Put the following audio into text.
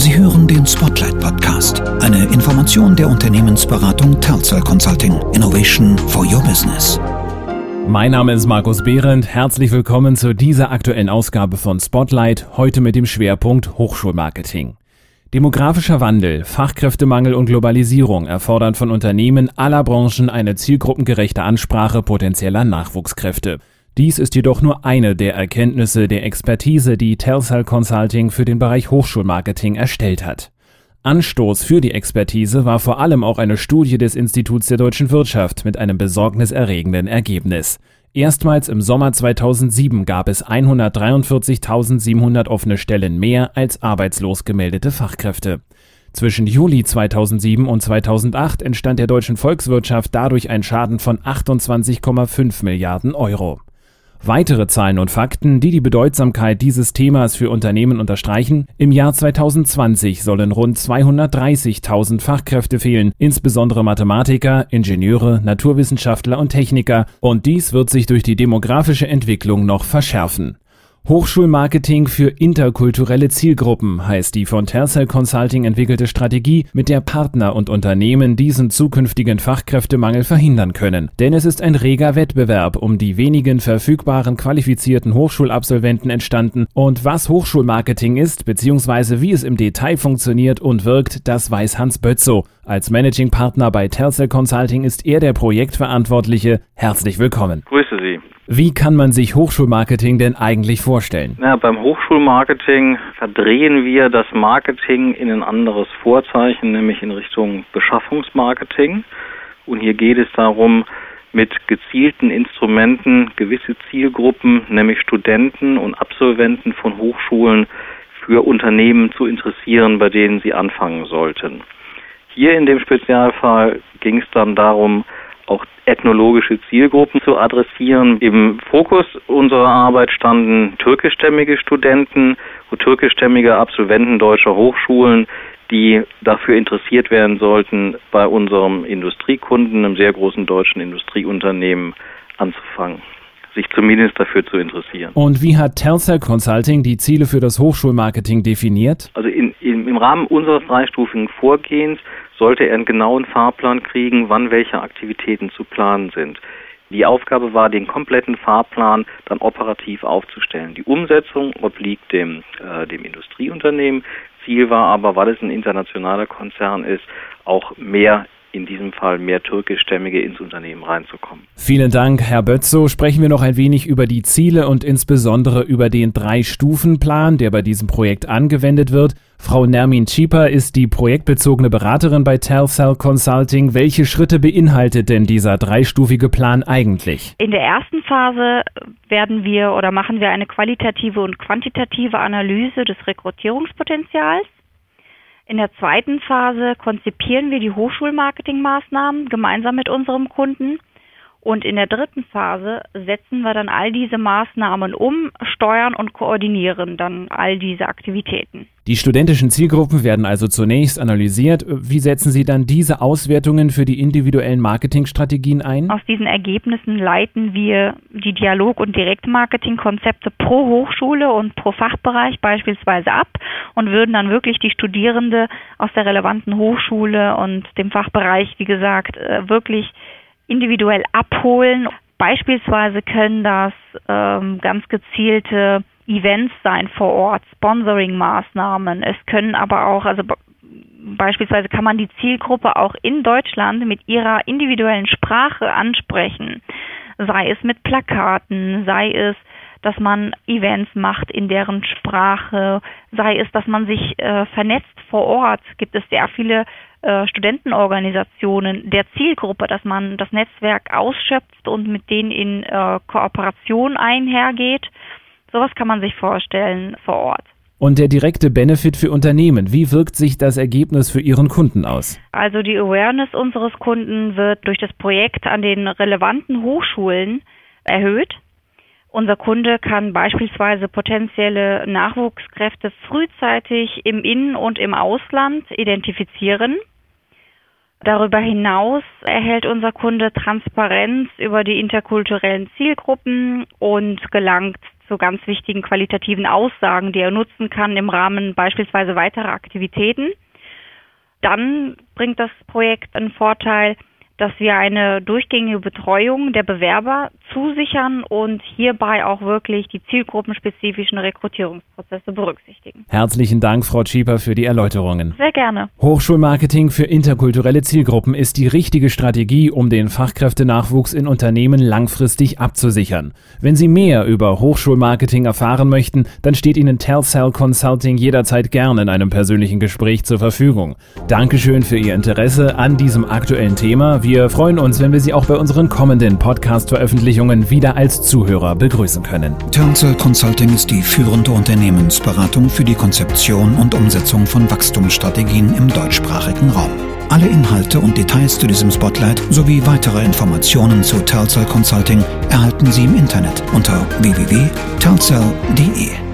Sie hören den Spotlight Podcast, eine Information der Unternehmensberatung Telcel Consulting. Innovation for Your Business. Mein Name ist Markus Behrendt. Herzlich willkommen zu dieser aktuellen Ausgabe von Spotlight, heute mit dem Schwerpunkt Hochschulmarketing. Demografischer Wandel, Fachkräftemangel und Globalisierung erfordern von Unternehmen aller Branchen eine zielgruppengerechte Ansprache potenzieller Nachwuchskräfte. Dies ist jedoch nur eine der Erkenntnisse der Expertise, die Telsal Consulting für den Bereich Hochschulmarketing erstellt hat. Anstoß für die Expertise war vor allem auch eine Studie des Instituts der deutschen Wirtschaft mit einem besorgniserregenden Ergebnis. Erstmals im Sommer 2007 gab es 143.700 offene Stellen mehr als arbeitslos gemeldete Fachkräfte. Zwischen Juli 2007 und 2008 entstand der deutschen Volkswirtschaft dadurch ein Schaden von 28,5 Milliarden Euro. Weitere Zahlen und Fakten, die die Bedeutsamkeit dieses Themas für Unternehmen unterstreichen, im Jahr 2020 sollen rund 230.000 Fachkräfte fehlen, insbesondere Mathematiker, Ingenieure, Naturwissenschaftler und Techniker, und dies wird sich durch die demografische Entwicklung noch verschärfen. Hochschulmarketing für interkulturelle Zielgruppen heißt die von Tercel Consulting entwickelte Strategie, mit der Partner und Unternehmen diesen zukünftigen Fachkräftemangel verhindern können. Denn es ist ein reger Wettbewerb um die wenigen verfügbaren qualifizierten Hochschulabsolventen entstanden und was Hochschulmarketing ist bzw. wie es im Detail funktioniert und wirkt, das weiß Hans Bötzow. Als Managing Partner bei Tercel Consulting ist er der Projektverantwortliche. Herzlich willkommen. Grüße Sie. Wie kann man sich Hochschulmarketing denn eigentlich vorstellen? Ja, beim Hochschulmarketing verdrehen wir das Marketing in ein anderes Vorzeichen, nämlich in Richtung Beschaffungsmarketing. Und hier geht es darum, mit gezielten Instrumenten gewisse Zielgruppen, nämlich Studenten und Absolventen von Hochschulen, für Unternehmen zu interessieren, bei denen sie anfangen sollten. Hier in dem Spezialfall ging es dann darum, auch ethnologische Zielgruppen zu adressieren. Im Fokus unserer Arbeit standen türkischstämmige Studenten und türkischstämmige Absolventen deutscher Hochschulen, die dafür interessiert werden sollten, bei unserem Industriekunden, einem sehr großen deutschen Industrieunternehmen, anzufangen sich zumindest dafür zu interessieren. Und wie hat Telcel Consulting die Ziele für das Hochschulmarketing definiert? Also in, in, im Rahmen unseres dreistufigen Vorgehens sollte er einen genauen Fahrplan kriegen, wann welche Aktivitäten zu planen sind. Die Aufgabe war, den kompletten Fahrplan dann operativ aufzustellen. Die Umsetzung obliegt dem, äh, dem Industrieunternehmen. Ziel war aber, weil es ein internationaler Konzern ist, auch mehr in diesem Fall mehr türkischstämmige ins Unternehmen reinzukommen. Vielen Dank, Herr Bötzow. Sprechen wir noch ein wenig über die Ziele und insbesondere über den Drei-Stufen-Plan, der bei diesem Projekt angewendet wird. Frau Nermin Schieper ist die projektbezogene Beraterin bei Telcel Consulting. Welche Schritte beinhaltet denn dieser dreistufige Plan eigentlich? In der ersten Phase werden wir oder machen wir eine qualitative und quantitative Analyse des Rekrutierungspotenzials. In der zweiten Phase konzipieren wir die Hochschulmarketingmaßnahmen gemeinsam mit unserem Kunden. Und in der dritten Phase setzen wir dann all diese Maßnahmen um, steuern und koordinieren dann all diese Aktivitäten. Die studentischen Zielgruppen werden also zunächst analysiert. Wie setzen Sie dann diese Auswertungen für die individuellen Marketingstrategien ein? Aus diesen Ergebnissen leiten wir die Dialog- und Direktmarketingkonzepte pro Hochschule und pro Fachbereich beispielsweise ab und würden dann wirklich die Studierende aus der relevanten Hochschule und dem Fachbereich, wie gesagt, äh, wirklich individuell abholen. Beispielsweise können das ähm, ganz gezielte Events sein vor Ort, Sponsoring-Maßnahmen. Es können aber auch, also beispielsweise kann man die Zielgruppe auch in Deutschland mit ihrer individuellen Sprache ansprechen. Sei es mit Plakaten, sei es, dass man Events macht in deren Sprache, sei es, dass man sich äh, vernetzt vor Ort. Gibt es sehr viele äh, Studentenorganisationen der Zielgruppe, dass man das Netzwerk ausschöpft und mit denen in äh, Kooperation einhergeht. Sowas kann man sich vorstellen vor Ort. Und der direkte Benefit für Unternehmen, wie wirkt sich das Ergebnis für Ihren Kunden aus? Also die Awareness unseres Kunden wird durch das Projekt an den relevanten Hochschulen erhöht. Unser Kunde kann beispielsweise potenzielle Nachwuchskräfte frühzeitig im In- und im Ausland identifizieren. Darüber hinaus erhält unser Kunde Transparenz über die interkulturellen Zielgruppen und gelangt zu ganz wichtigen qualitativen Aussagen, die er nutzen kann im Rahmen beispielsweise weiterer Aktivitäten. Dann bringt das Projekt einen Vorteil, dass wir eine durchgängige Betreuung der Bewerber zusichern und hierbei auch wirklich die zielgruppenspezifischen Rekrutierungsprozesse berücksichtigen. Herzlichen Dank, Frau Schieper, für die Erläuterungen. Sehr gerne. Hochschulmarketing für interkulturelle Zielgruppen ist die richtige Strategie, um den Fachkräftenachwuchs in Unternehmen langfristig abzusichern. Wenn Sie mehr über Hochschulmarketing erfahren möchten, dann steht Ihnen Telcel Consulting jederzeit gerne in einem persönlichen Gespräch zur Verfügung. Dankeschön für Ihr Interesse an diesem aktuellen Thema. Wir freuen uns, wenn wir Sie auch bei unseren kommenden Podcast-Veröffentlichungen wieder als Zuhörer begrüßen können. Turnzel Consulting ist die führende Unternehmensberatung für die Konzeption und Umsetzung von Wachstumsstrategien im deutschsprachigen Raum. Alle Inhalte und Details zu diesem Spotlight sowie weitere Informationen zu Tellcell Consulting erhalten Sie im Internet unter www.tellcell.de.